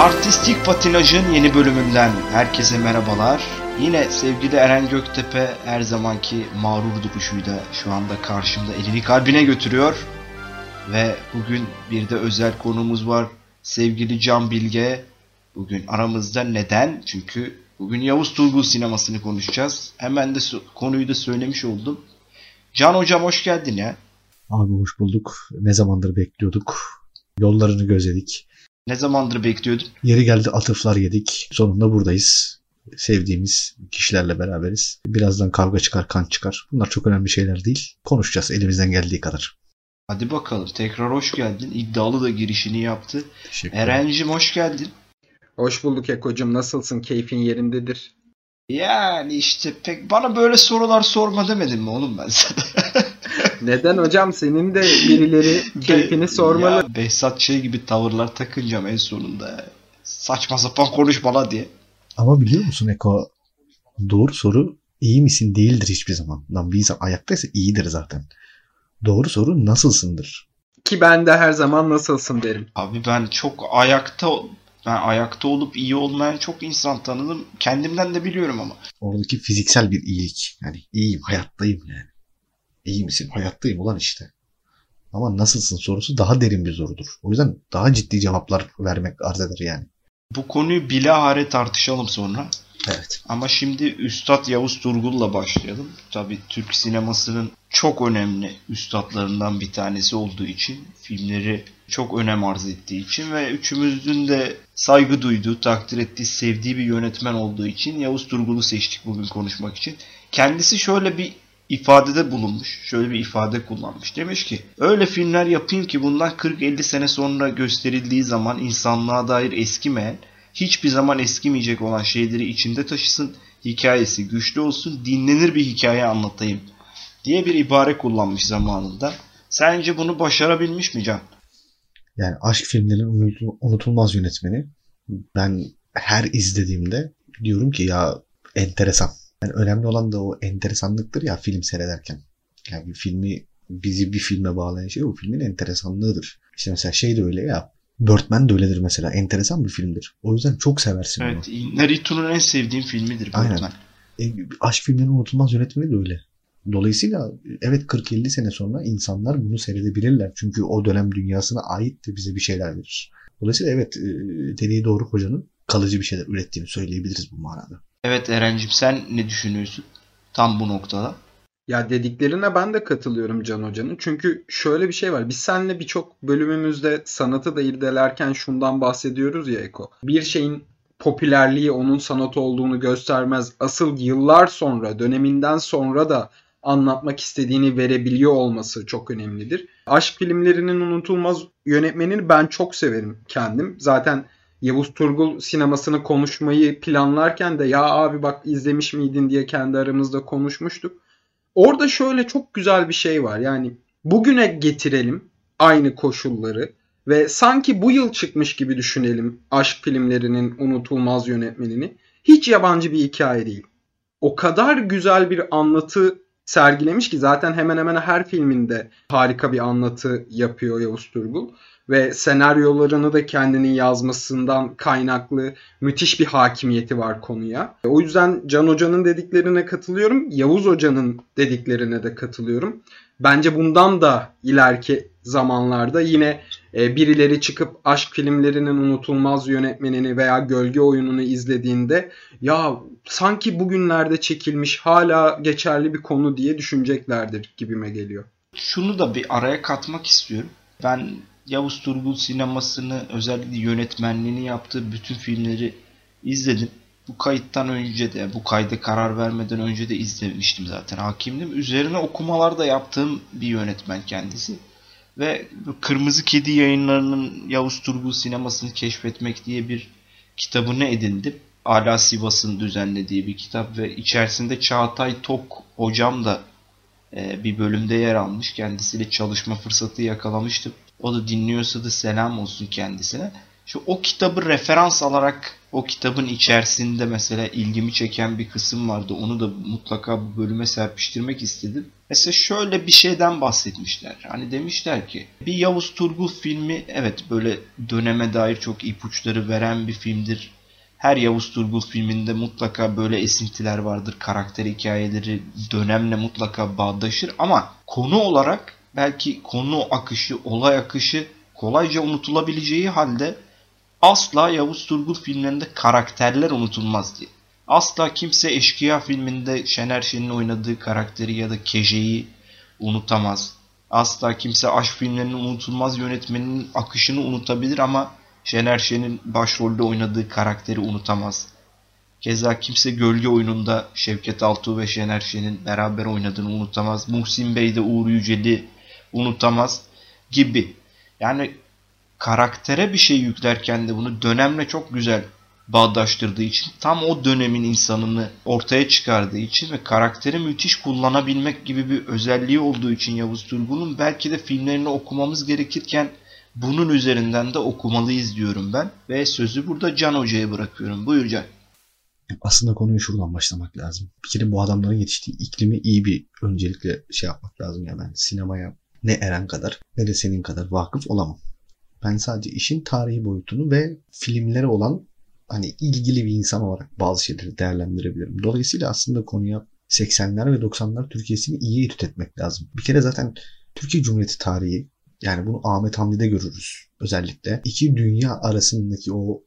Artistik Patinaj'ın yeni bölümünden herkese merhabalar. Yine sevgili Eren Göktepe her zamanki mağrur duruşuyla şu anda karşımda elini kalbine götürüyor. Ve bugün bir de özel konumuz var. Sevgili Can Bilge bugün aramızda neden? Çünkü bugün Yavuz Turgul sinemasını konuşacağız. Hemen de konuyu da söylemiş oldum. Can hocam hoş geldin ya. Abi hoş bulduk. Ne zamandır bekliyorduk. Yollarını gözledik. Ne zamandır bekliyordun? Yeri geldi atıflar yedik. Sonunda buradayız. Sevdiğimiz kişilerle beraberiz. Birazdan kavga çıkar, kan çıkar. Bunlar çok önemli şeyler değil. Konuşacağız elimizden geldiği kadar. Hadi bakalım. Tekrar hoş geldin. İddialı da girişini yaptı. Eren'cim hoş geldin. Hoş bulduk Eko'cum. Nasılsın? Keyfin yerindedir. Yani işte pek bana böyle sorular sorma demedim mi oğlum ben sana? Neden hocam? Senin de birileri keyfini sormalı. Ya Behzat şey gibi tavırlar takıncam en sonunda. Saçma sapan konuşma la diye. Ama biliyor musun Eko? Doğru soru iyi misin değildir hiçbir zaman. Lan bir insan ayaktaysa iyidir zaten. Doğru soru nasılsındır? Ki ben de her zaman nasılsın derim. Abi ben çok ayakta ben ayakta olup iyi olmayan çok insan tanıdım. Kendimden de biliyorum ama. Oradaki fiziksel bir iyilik. Yani iyiyim, hayattayım yani. İyi misin? Hayattayım ulan işte. Ama nasılsın sorusu daha derin bir sorudur. O yüzden daha ciddi cevaplar vermek arz eder yani. Bu konuyu bilahare tartışalım sonra. Evet. Ama şimdi Üstad Yavuz Turgul'la başlayalım. Tabi Türk sinemasının çok önemli üstadlarından bir tanesi olduğu için, filmleri çok önem arz ettiği için ve üçümüzün de saygı duyduğu, takdir ettiği, sevdiği bir yönetmen olduğu için Yavuz Turgul'u seçtik bugün konuşmak için. Kendisi şöyle bir ifadede bulunmuş. Şöyle bir ifade kullanmış. Demiş ki öyle filmler yapayım ki bundan 40-50 sene sonra gösterildiği zaman insanlığa dair eskimeyen, hiçbir zaman eskimeyecek olan şeyleri içinde taşısın, hikayesi güçlü olsun, dinlenir bir hikaye anlatayım diye bir ibare kullanmış zamanında. Sence bunu başarabilmiş mi Can? Yani aşk filmlerinin unutulmaz yönetmeni. Ben her izlediğimde diyorum ki ya enteresan. Yani önemli olan da o enteresanlıktır ya film seyrederken. Yani bir filmi bizi bir filme bağlayan şey o filmin enteresanlığıdır. İşte mesela şey de öyle ya. Birdman de öyledir mesela. Enteresan bir filmdir. O yüzden çok seversin evet, onu. Evet. Narito'nun en sevdiğim filmidir Birdman. Aynen. E, aşk filmlerinin unutulmaz yönetmeni de öyle. Dolayısıyla evet 40-50 sene sonra insanlar bunu seyredebilirler. Çünkü o dönem dünyasına ait de bize bir şeyler verir. Dolayısıyla evet e, dediği doğru hocanın kalıcı bir şeyler ürettiğini söyleyebiliriz bu manada. Evet Eren'cim sen ne düşünüyorsun tam bu noktada? Ya dediklerine ben de katılıyorum Can Hoca'nın. Çünkü şöyle bir şey var. Biz seninle birçok bölümümüzde sanatı da irdelerken şundan bahsediyoruz ya Eko. Bir şeyin popülerliği onun sanat olduğunu göstermez. Asıl yıllar sonra, döneminden sonra da anlatmak istediğini verebiliyor olması çok önemlidir. Aşk filmlerinin unutulmaz yönetmenini ben çok severim kendim. Zaten Yavuz Turgul sinemasını konuşmayı planlarken de ya abi bak izlemiş miydin diye kendi aramızda konuşmuştuk. Orada şöyle çok güzel bir şey var. Yani bugüne getirelim aynı koşulları ve sanki bu yıl çıkmış gibi düşünelim aşk filmlerinin unutulmaz yönetmenini. Hiç yabancı bir hikaye değil. O kadar güzel bir anlatı sergilemiş ki zaten hemen hemen her filminde harika bir anlatı yapıyor Yavuz Turgul ve senaryolarını da kendinin yazmasından kaynaklı müthiş bir hakimiyeti var konuya. O yüzden Can Hoca'nın dediklerine katılıyorum. Yavuz Hoca'nın dediklerine de katılıyorum. Bence bundan da ileriki zamanlarda yine e, birileri çıkıp aşk filmlerinin unutulmaz yönetmenini veya gölge oyununu izlediğinde ya sanki bugünlerde çekilmiş hala geçerli bir konu diye düşüneceklerdir gibime geliyor. Şunu da bir araya katmak istiyorum. Ben Yavuz Turgul sinemasını özellikle yönetmenliğini yaptığı bütün filmleri izledim. Bu kayıttan önce de, bu kayda karar vermeden önce de izlemiştim zaten. Hakimdim. Üzerine okumalar da yaptığım bir yönetmen kendisi. Ve Kırmızı Kedi yayınlarının Yavuz Turgul sinemasını keşfetmek diye bir kitabını edindim. Ala Sivas'ın düzenlediği bir kitap ve içerisinde Çağatay Tok hocam da e, bir bölümde yer almış. Kendisiyle çalışma fırsatı yakalamıştım. O da dinliyorsa da selam olsun kendisine. Şu o kitabı referans alarak o kitabın içerisinde mesela ilgimi çeken bir kısım vardı. Onu da mutlaka bu bölüme serpiştirmek istedim. Mesela şöyle bir şeyden bahsetmişler. Hani demişler ki bir Yavuz Turgul filmi evet böyle döneme dair çok ipuçları veren bir filmdir. Her Yavuz Turgul filminde mutlaka böyle esintiler vardır. Karakter hikayeleri dönemle mutlaka bağdaşır ama konu olarak belki konu akışı, olay akışı kolayca unutulabileceği halde asla Yavuz Turgul filmlerinde karakterler unutulmaz diye. Asla kimse Eşkıya filminde Şener Şen'in oynadığı karakteri ya da Keje'yi unutamaz. Asla kimse aşk filmlerinin unutulmaz yönetmeninin akışını unutabilir ama Şener Şen'in başrolde oynadığı karakteri unutamaz. Keza kimse gölge oyununda Şevket Altuğ ve Şener Şen'in beraber oynadığını unutamaz. Muhsin Bey de Uğur Yücel'i unutamaz gibi. Yani karaktere bir şey yüklerken de bunu dönemle çok güzel bağdaştırdığı için tam o dönemin insanını ortaya çıkardığı için ve karakteri müthiş kullanabilmek gibi bir özelliği olduğu için Yavuz Turgul'un belki de filmlerini okumamız gerekirken bunun üzerinden de okumalıyız diyorum ben ve sözü burada Can Hoca'ya bırakıyorum. Buyur Can. Aslında konuyu şuradan başlamak lazım. Bir kere bu adamların yetiştiği iklimi iyi bir öncelikle şey yapmak lazım ya ben sinemaya ne Eren kadar ne de senin kadar vakıf olamam. Ben sadece işin tarihi boyutunu ve filmlere olan hani ilgili bir insan olarak bazı şeyleri değerlendirebilirim. Dolayısıyla aslında konuya 80'ler ve 90'lar Türkiye'sini iyi etüt etmek lazım. Bir kere zaten Türkiye Cumhuriyeti tarihi yani bunu Ahmet Hamdi'de görürüz özellikle. İki dünya arasındaki o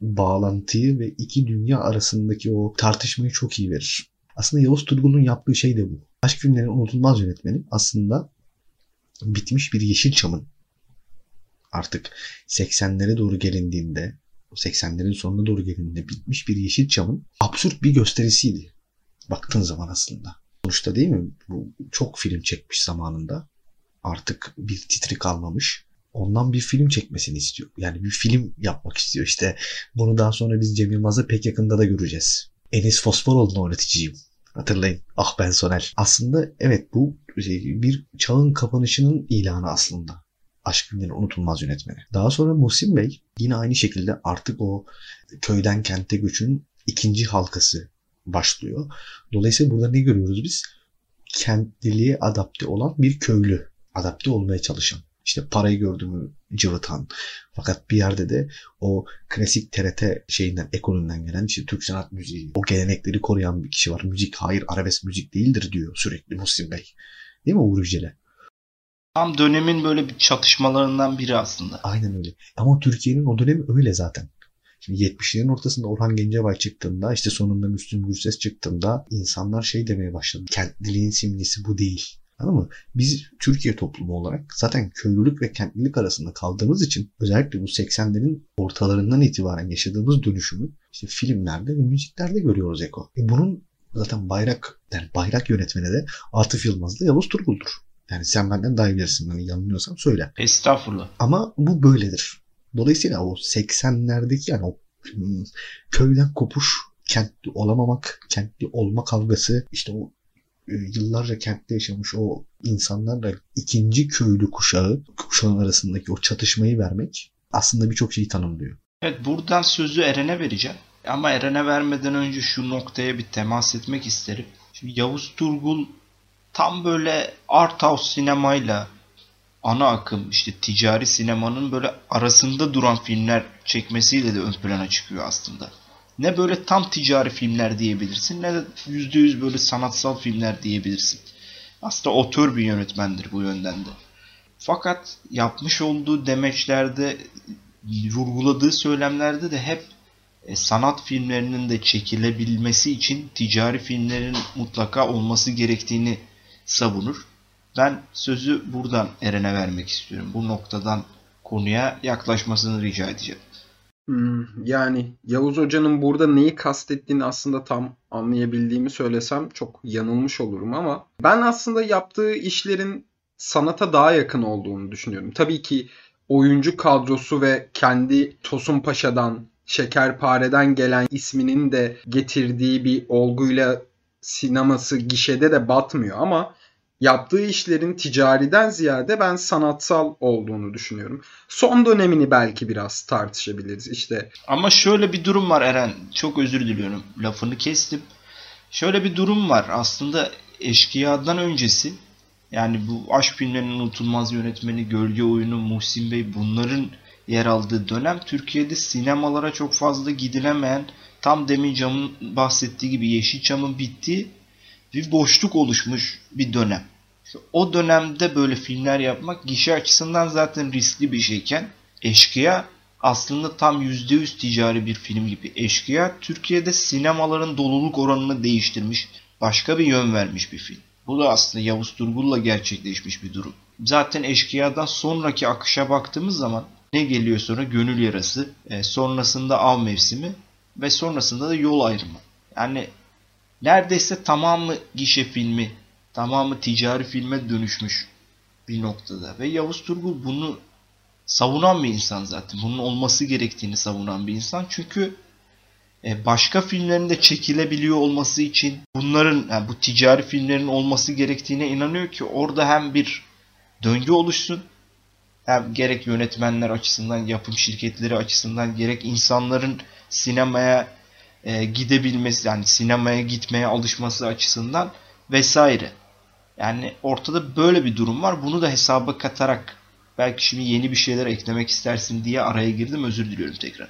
bağlantıyı ve iki dünya arasındaki o tartışmayı çok iyi verir. Aslında Yavuz Turgul'un yaptığı şey de bu. Aşk filmlerinin unutulmaz yönetmeni aslında bitmiş bir Yeşilçam'ın artık 80'lere doğru gelindiğinde o 80'lerin sonuna doğru gelindiğinde bitmiş bir Yeşilçam'ın absürt bir gösterisiydi. Baktığın zaman aslında. Sonuçta değil mi? Bu çok film çekmiş zamanında. Artık bir titri kalmamış. Ondan bir film çekmesini istiyor. Yani bir film yapmak istiyor. İşte bunu daha sonra biz Cem Yılmaz'ı pek yakında da göreceğiz. Enes Fosforoğlu'nun oynatıcıyım. Hatırlayın. Ah ben Soner. Aslında evet bu bir çağın kapanışının ilanı aslında. Aşk filmlerin unutulmaz yönetmeni. Daha sonra Muhsin Bey yine aynı şekilde artık o köyden kente göçün ikinci halkası başlıyor. Dolayısıyla burada ne görüyoruz biz? Kentliliğe adapte olan bir köylü. Adapte olmaya çalışan. İşte parayı gördüğümü cıvıtan. Fakat bir yerde de o klasik TRT şeyinden, ekonominden gelen işte Türk sanat müziği, o gelenekleri koruyan bir kişi var. Müzik hayır arabesk müzik değildir diyor sürekli Muhsin Bey. Değil mi Uğur Yücel'e? Tam dönemin böyle bir çatışmalarından biri aslında. Aynen öyle. Ama Türkiye'nin o dönemi öyle zaten. Şimdi 70'lerin ortasında Orhan Gencebay çıktığında işte sonunda Müslüm Gürses çıktığında insanlar şey demeye başladı. Kentliliğin simgesi bu değil. Anladın mı? Biz Türkiye toplumu olarak zaten köylülük ve kentlilik arasında kaldığımız için özellikle bu 80'lerin ortalarından itibaren yaşadığımız dönüşümü işte filmlerde ve müziklerde görüyoruz Eko. E bunun zaten bayrak yani bayrak yönetmeni de Atıf Yılmaz'la Yavuz Turgul'dur. Yani sen benden daha iyi bilirsin. Hani yanılıyorsam söyle. Estağfurullah. Ama bu böyledir. Dolayısıyla o 80'lerdeki yani o hmm, köyden kopuş, kentli olamamak, kentli olma kavgası, işte o yıllarca kentte yaşamış o insanlarla ikinci köylü kuşağı, kuşağın arasındaki o çatışmayı vermek aslında birçok şeyi tanımlıyor. Evet buradan sözü Eren'e vereceğim. Ama Eren'e vermeden önce şu noktaya bir temas etmek isterim. Şimdi Yavuz Turgul tam böyle art house sinemayla ana akım işte ticari sinemanın böyle arasında duran filmler çekmesiyle de ön plana çıkıyor aslında. Ne böyle tam ticari filmler diyebilirsin ne de %100 böyle sanatsal filmler diyebilirsin. Aslında otör bir yönetmendir bu yönden de. Fakat yapmış olduğu demeçlerde, vurguladığı söylemlerde de hep e, sanat filmlerinin de çekilebilmesi için ticari filmlerin mutlaka olması gerektiğini savunur. Ben sözü buradan Eren'e vermek istiyorum. Bu noktadan konuya yaklaşmasını rica edeceğim. Hmm, yani Yavuz Hoca'nın burada neyi kastettiğini aslında tam anlayabildiğimi söylesem çok yanılmış olurum ama ben aslında yaptığı işlerin sanata daha yakın olduğunu düşünüyorum. Tabii ki oyuncu kadrosu ve kendi Tosun Paşa'dan, Şekerpare'den gelen isminin de getirdiği bir olguyla sineması gişede de batmıyor ama yaptığı işlerin ticariden ziyade ben sanatsal olduğunu düşünüyorum. Son dönemini belki biraz tartışabiliriz. İşte Ama şöyle bir durum var Eren. Çok özür diliyorum. Lafını kestim. Şöyle bir durum var. Aslında Eşkıya'dan öncesi yani bu aşk filmlerinin unutulmaz yönetmeni, Gölge Oyunu, Muhsin Bey bunların yer aldığı dönem Türkiye'de sinemalara çok fazla gidilemeyen tam demin Cam'ın bahsettiği gibi Yeşilçam'ın bittiği bir boşluk oluşmuş bir dönem. O dönemde böyle filmler yapmak gişe açısından zaten riskli bir şeyken Eşkıya aslında tam %100 ticari bir film gibi. Eşkıya Türkiye'de sinemaların doluluk oranını değiştirmiş, başka bir yön vermiş bir film. Bu da aslında Yavuz Turgul'la gerçekleşmiş bir durum. Zaten Eşkıya'dan sonraki akışa baktığımız zaman ne geliyor sonra? Gönül Yarası, e, sonrasında Av Mevsimi ve sonrasında da Yol Ayrımı. Yani neredeyse tamamı gişe filmi, tamamı ticari filme dönüşmüş bir noktada. Ve Yavuz Turgul bunu savunan bir insan zaten. Bunun olması gerektiğini savunan bir insan. Çünkü e, başka filmlerin de çekilebiliyor olması için bunların yani bu ticari filmlerin olması gerektiğine inanıyor ki orada hem bir döngü oluşsun hem gerek yönetmenler açısından, yapım şirketleri açısından gerek insanların sinemaya e, gidebilmesi yani sinemaya gitmeye alışması açısından vesaire. Yani ortada böyle bir durum var. Bunu da hesaba katarak belki şimdi yeni bir şeyler eklemek istersin diye araya girdim. Özür diliyorum tekrar.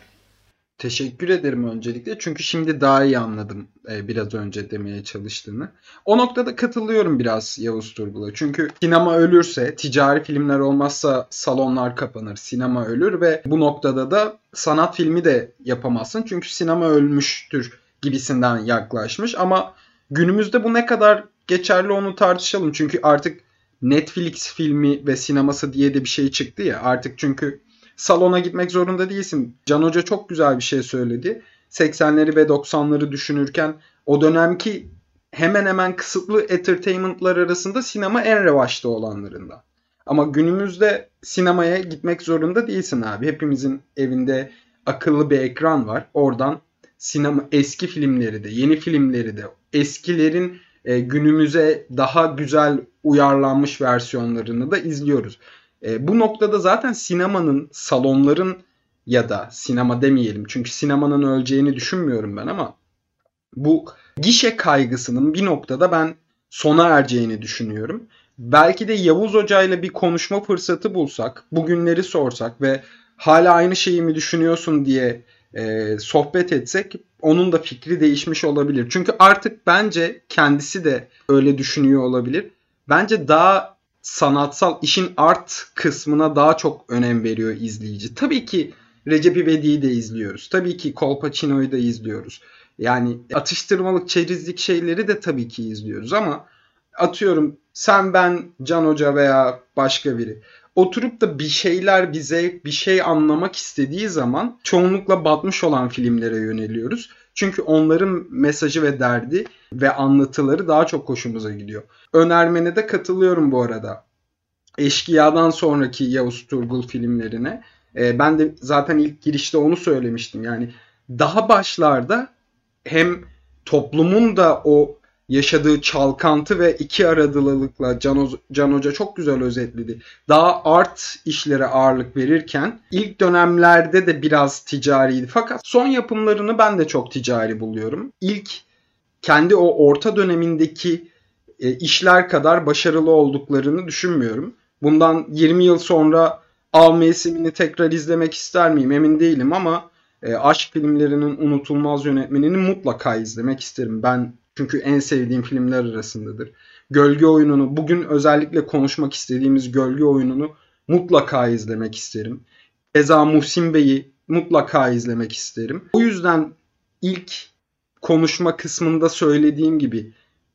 Teşekkür ederim öncelikle. Çünkü şimdi daha iyi anladım e, biraz önce demeye çalıştığını. O noktada katılıyorum biraz Yavuz Turgul'a. Çünkü sinema ölürse, ticari filmler olmazsa salonlar kapanır, sinema ölür ve bu noktada da sanat filmi de yapamazsın. Çünkü sinema ölmüştür gibisinden yaklaşmış. Ama günümüzde bu ne kadar geçerli onu tartışalım. Çünkü artık Netflix filmi ve sineması diye de bir şey çıktı ya. Artık çünkü salona gitmek zorunda değilsin. Can Hoca çok güzel bir şey söyledi. 80'leri ve 90'ları düşünürken o dönemki hemen hemen kısıtlı entertainment'lar arasında sinema en revaçta olanlarında. Ama günümüzde sinemaya gitmek zorunda değilsin abi. Hepimizin evinde akıllı bir ekran var. Oradan sinema eski filmleri de, yeni filmleri de, eskilerin e, günümüze daha güzel uyarlanmış versiyonlarını da izliyoruz. E, bu noktada zaten sinemanın, salonların ya da sinema demeyelim çünkü sinemanın öleceğini düşünmüyorum ben ama bu gişe kaygısının bir noktada ben sona ereceğini düşünüyorum. Belki de Yavuz Hoca ile bir konuşma fırsatı bulsak, bugünleri sorsak ve hala aynı şeyi mi düşünüyorsun diye e, sohbet etsek onun da fikri değişmiş olabilir. Çünkü artık bence kendisi de öyle düşünüyor olabilir. Bence daha sanatsal işin art kısmına daha çok önem veriyor izleyici. Tabii ki Recep İvedik'i de izliyoruz. Tabii ki Kolpaçino'yu da izliyoruz. Yani atıştırmalık, çerezlik şeyleri de tabii ki izliyoruz ama atıyorum sen ben Can Hoca veya başka biri oturup da bir şeyler bize bir şey anlamak istediği zaman çoğunlukla batmış olan filmlere yöneliyoruz. Çünkü onların mesajı ve derdi ve anlatıları daha çok hoşumuza gidiyor. Önermene de katılıyorum bu arada. Eşkıya'dan sonraki Yavuz Turgul filmlerine. E, ben de zaten ilk girişte onu söylemiştim. Yani daha başlarda hem toplumun da o yaşadığı çalkantı ve iki aradılılıkla Can, Can Hoca çok güzel özetledi. Daha art işlere ağırlık verirken ilk dönemlerde de biraz ticariydi. Fakat son yapımlarını ben de çok ticari buluyorum. İlk kendi o orta dönemindeki e, işler kadar başarılı olduklarını düşünmüyorum. Bundan 20 yıl sonra Av mevsimini tekrar izlemek ister miyim emin değilim ama e, aşk filmlerinin unutulmaz yönetmenini mutlaka izlemek isterim. Ben çünkü en sevdiğim filmler arasındadır. Gölge oyununu, bugün özellikle konuşmak istediğimiz gölge oyununu mutlaka izlemek isterim. Eza Muhsin Bey'i mutlaka izlemek isterim. O yüzden ilk konuşma kısmında söylediğim gibi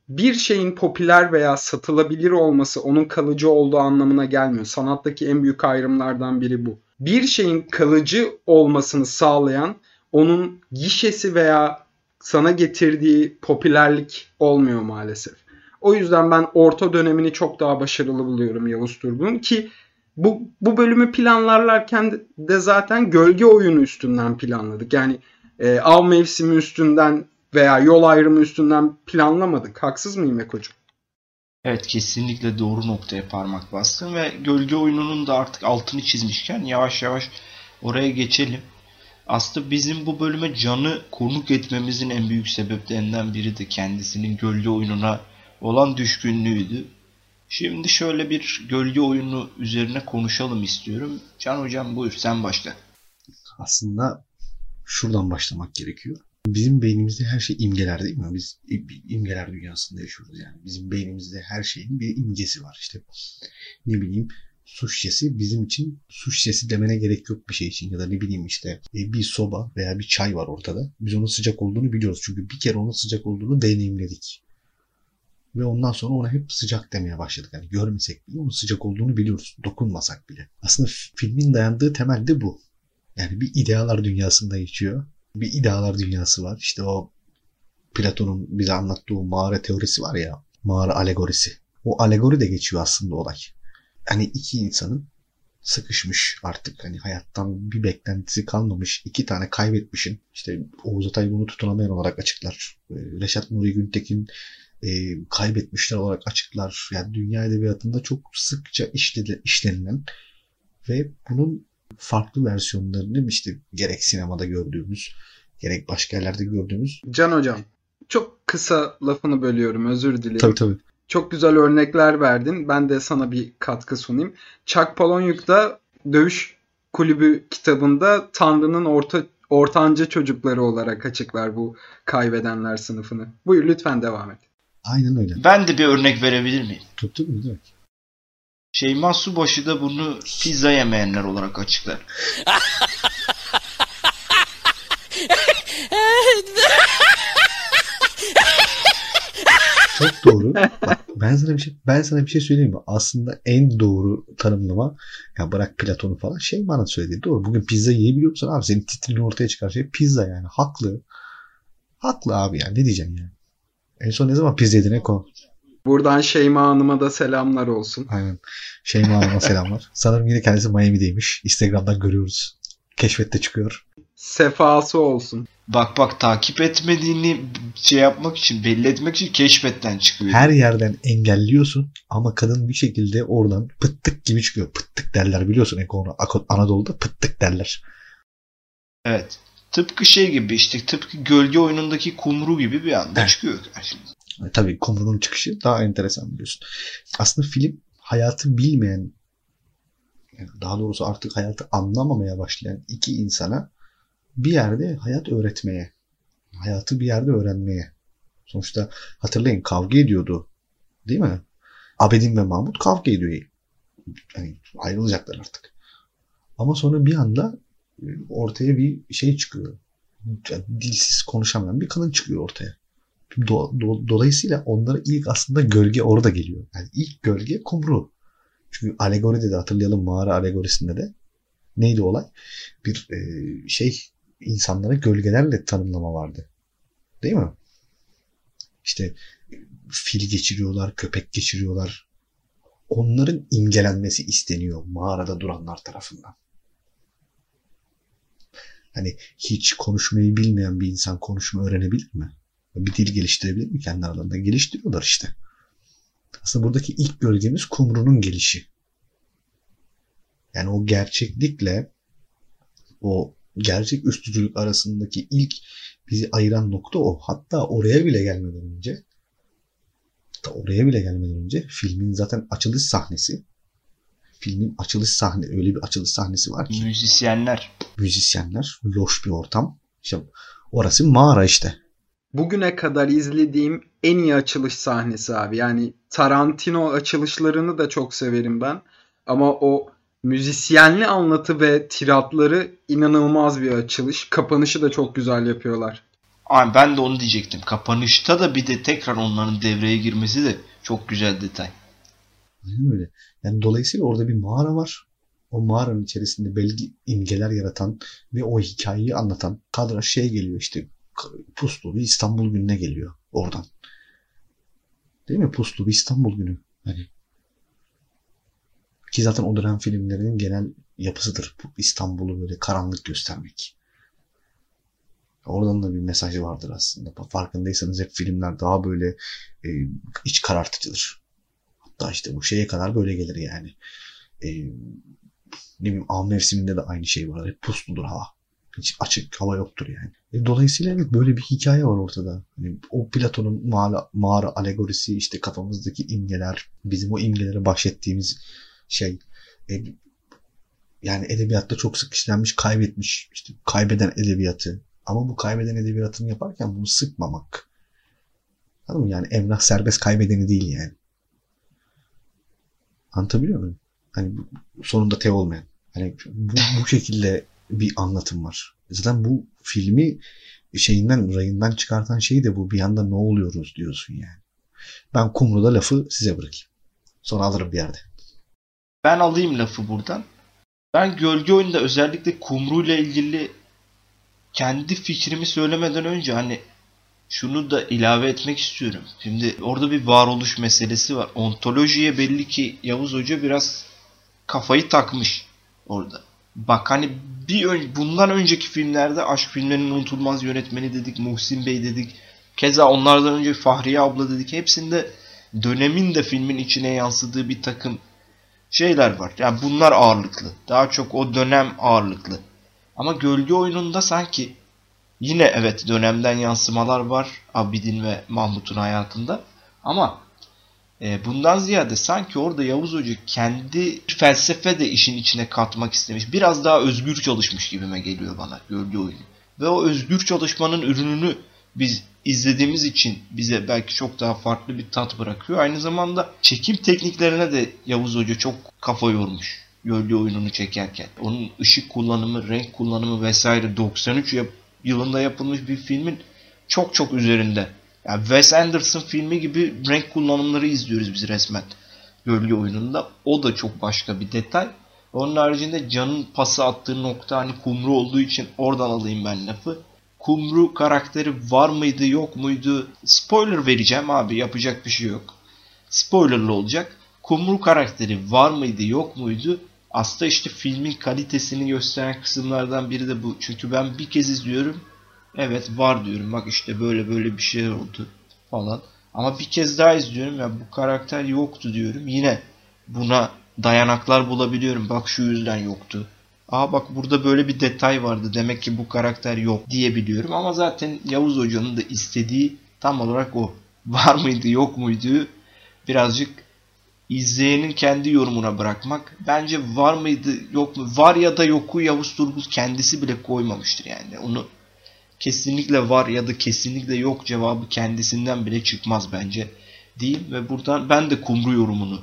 bir şeyin popüler veya satılabilir olması onun kalıcı olduğu anlamına gelmiyor. Sanattaki en büyük ayrımlardan biri bu. Bir şeyin kalıcı olmasını sağlayan onun gişesi veya sana getirdiği popülerlik olmuyor maalesef. O yüzden ben orta dönemini çok daha başarılı buluyorum Yavuz Turgul'un ki bu, bu bölümü planlarlarken de zaten gölge oyunu üstünden planladık. Yani e, av mevsimi üstünden veya yol ayrımı üstünden planlamadık. Haksız mıyım Ekocuğum? Evet kesinlikle doğru noktaya parmak bastın ve gölge oyununun da artık altını çizmişken yavaş yavaş oraya geçelim. Aslında bizim bu bölüme Can'ı konuk etmemizin en büyük sebeplerinden biri de kendisinin gölge oyununa olan düşkünlüğüydü. Şimdi şöyle bir gölge oyunu üzerine konuşalım istiyorum. Can hocam buyur sen başla. Aslında şuradan başlamak gerekiyor. Bizim beynimizde her şey imgeler değil mi? Biz imgeler dünyasında yaşıyoruz yani. Bizim beynimizde her şeyin bir imgesi var. İşte ne bileyim su şişesi bizim için su şişesi demene gerek yok bir şey için ya da ne bileyim işte e, bir soba veya bir çay var ortada. Biz onun sıcak olduğunu biliyoruz çünkü bir kere onun sıcak olduğunu deneyimledik. Ve ondan sonra ona hep sıcak demeye başladık. Yani görmesek bile onun sıcak olduğunu biliyoruz. Dokunmasak bile. Aslında filmin dayandığı temel de bu. Yani bir idealar dünyasında geçiyor. Bir idealar dünyası var. İşte o Platon'un bize anlattığı mağara teorisi var ya. Mağara alegorisi. O alegori de geçiyor aslında olay. Hani iki insanın sıkışmış artık hani hayattan bir beklentisi kalmamış iki tane kaybetmişin işte Oğuz Atay bunu tutunamayan olarak açıklar. Ee, Reşat Nuri Güntekin e, kaybetmişler olarak açıklar. Yani dünya edebiyatında çok sıkça işlenilen ve bunun farklı versiyonlarını işte gerek sinemada gördüğümüz gerek başka yerlerde gördüğümüz. Can hocam çok kısa lafını bölüyorum özür dilerim. Tabii tabii. Çok güzel örnekler verdin. Ben de sana bir katkı sunayım. Chuck Palahniuk da Dövüş Kulübü kitabında Tanrı'nın orta ortanca çocukları olarak açıklar bu kaybedenler sınıfını. Buyur lütfen devam et. Aynen öyle. Ben de bir örnek verebilir miyim? Tabii tabii. tabii. Şeyma Subaşı da bunu pizza yemeyenler olarak açıklar. Çok doğru. Bak, ben sana bir şey ben sana bir şey söyleyeyim mi? Aslında en doğru tanımlama ya bırak Platon'u falan şey bana söyledi. Doğru. Bugün pizza yiyebiliyor musun abi? Senin titrini ortaya çıkar şey pizza yani. Haklı. Haklı abi yani. Ne diyeceğim yani? En son ne zaman pizza yedin Eko? Buradan Şeyma Hanım'a da selamlar olsun. Aynen. Şeyma Hanım'a selamlar. Sanırım yine kendisi Miami'deymiş. Instagram'dan görüyoruz. Keşfette çıkıyor. Sefası olsun. Bak bak takip etmediğini şey yapmak için belli etmek için keşfetten çıkıyor. Her yerden engelliyorsun ama kadın bir şekilde oradan pıttık gibi çıkıyor. Pıttık derler biliyorsun Eko Anadolu'da pıttık derler. Evet. Tıpkı şey gibi işte tıpkı gölge oyunundaki kumru gibi bir anda Evet. çıkıyor karşımıza. E, Tabii Kumru'nun çıkışı daha enteresan biliyorsun. Aslında film hayatı bilmeyen daha doğrusu artık hayatı anlamamaya başlayan iki insana bir yerde hayat öğretmeye, hayatı bir yerde öğrenmeye. Sonuçta hatırlayın kavga ediyordu. Değil mi? Abedin ve Mahmut kavga ediyor. Hani ayrılacaklar artık. Ama sonra bir anda e, ortaya bir şey çıkıyor. Yani dilsiz konuşamayan bir kadın çıkıyor ortaya. Do- do- dolayısıyla onlara ilk aslında gölge orada geliyor. Yani ilk gölge kumru. Çünkü alegoride de hatırlayalım mağara alegorisinde de neydi olay? Bir e, şey insanlara gölgelerle tanımlama vardı. Değil mi? İşte fil geçiriyorlar, köpek geçiriyorlar. Onların imgelenmesi isteniyor mağarada duranlar tarafından. Hani hiç konuşmayı bilmeyen bir insan konuşma öğrenebilir mi? Bir dil geliştirebilir mi kendi aralarında? Geliştiriyorlar işte. Aslında buradaki ilk gölgemiz kumrunun gelişi. Yani o gerçeklikle o gerçek üstücülük arasındaki ilk bizi ayıran nokta o. Hatta oraya bile gelmeden önce hatta oraya bile gelmeden önce filmin zaten açılış sahnesi filmin açılış sahne öyle bir açılış sahnesi var ki Müzisyenler. müzisyenler loş bir ortam. İşte orası mağara işte. Bugüne kadar izlediğim en iyi açılış sahnesi abi. Yani Tarantino açılışlarını da çok severim ben. Ama o müzisyenli anlatı ve tiratları inanılmaz bir açılış. Kapanışı da çok güzel yapıyorlar. Ay ben de onu diyecektim. Kapanışta da bir de tekrar onların devreye girmesi de çok güzel detay. Aynen öyle. Yani dolayısıyla orada bir mağara var. O mağaranın içerisinde belki imgeler yaratan ve o hikayeyi anlatan kadra şey geliyor işte Puslu bir İstanbul gününe geliyor oradan. Değil mi? Puslu bir İstanbul günü. Hani ki zaten o dönem filmlerinin genel yapısıdır. Bu İstanbul'u böyle karanlık göstermek. Oradan da bir mesajı vardır aslında. Farkındaysanız hep filmler daha böyle e, iç karartıcıdır. Hatta işte bu şeye kadar böyle gelir yani. Ee, ne bileyim av mevsiminde de aynı şey var. Hep pusludur hava. Hiç açık hava yoktur yani. E, dolayısıyla evet böyle bir hikaye var ortada. Hani o Platon'un mağara, mağara alegorisi işte kafamızdaki imgeler, bizim o imgelere bahşettiğimiz şey. E, yani edebiyatta çok sık işlenmiş, kaybetmiş. işte kaybeden edebiyatı. Ama bu kaybeden edebiyatını yaparken bunu sıkmamak. Anladın mı? Yani Emrah serbest kaybedeni değil yani. Anlatabiliyor muyum? Hani sonunda tev olmayan. Hani bu, bu şekilde bir anlatım var. Zaten bu filmi şeyinden rayından çıkartan şey de bu. Bir anda ne oluyoruz diyorsun yani. Ben Kumru'da lafı size bırakayım. Sonra alırım bir yerde. Ben alayım lafı buradan. Ben gölge oyunda özellikle Kumru ile ilgili kendi fikrimi söylemeden önce hani şunu da ilave etmek istiyorum. Şimdi orada bir varoluş meselesi var. Ontolojiye belli ki Yavuz Hoca biraz kafayı takmış orada. Bak hani bir ön, bundan önceki filmlerde aşk filmlerinin unutulmaz yönetmeni dedik, Muhsin Bey dedik. Keza onlardan önce Fahriye abla dedik. Hepsinde dönemin de filmin içine yansıdığı bir takım şeyler var. Yani bunlar ağırlıklı. Daha çok o dönem ağırlıklı. Ama gölge oyununda sanki yine evet dönemden yansımalar var Abidin ve Mahmut'un hayatında. Ama e, bundan ziyade sanki orada Yavuz Hoca kendi felsefe de işin içine katmak istemiş. Biraz daha özgür çalışmış gibime geliyor bana gölge oyunu. Ve o özgür çalışmanın ürününü biz izlediğimiz için bize belki çok daha farklı bir tat bırakıyor. Aynı zamanda çekim tekniklerine de Yavuz Hoca çok kafa yormuş. Gölge oyununu çekerken. Onun ışık kullanımı, renk kullanımı vesaire 93 yap yılında yapılmış bir filmin çok çok üzerinde. Yani Wes Anderson filmi gibi renk kullanımları izliyoruz biz resmen. Gölge oyununda. O da çok başka bir detay. Onun haricinde Can'ın pası attığı nokta hani kumru olduğu için oradan alayım ben lafı. Kumru karakteri var mıydı yok muydu? Spoiler vereceğim abi yapacak bir şey yok. Spoilerlı olacak. Kumru karakteri var mıydı yok muydu? Aslında işte filmin kalitesini gösteren kısımlardan biri de bu. Çünkü ben bir kez izliyorum. Evet var diyorum. Bak işte böyle böyle bir şey oldu falan. Ama bir kez daha izliyorum ya bu karakter yoktu diyorum. Yine buna dayanaklar bulabiliyorum. Bak şu yüzden yoktu. Aa bak burada böyle bir detay vardı. Demek ki bu karakter yok diyebiliyorum. Ama zaten Yavuz Hoca'nın da istediği tam olarak o. Var mıydı yok muydu birazcık izleyenin kendi yorumuna bırakmak. Bence var mıydı yok mu? Var ya da yoku Yavuz Turgul kendisi bile koymamıştır yani. Onu kesinlikle var ya da kesinlikle yok cevabı kendisinden bile çıkmaz bence. Değil ve buradan ben de kumru yorumunu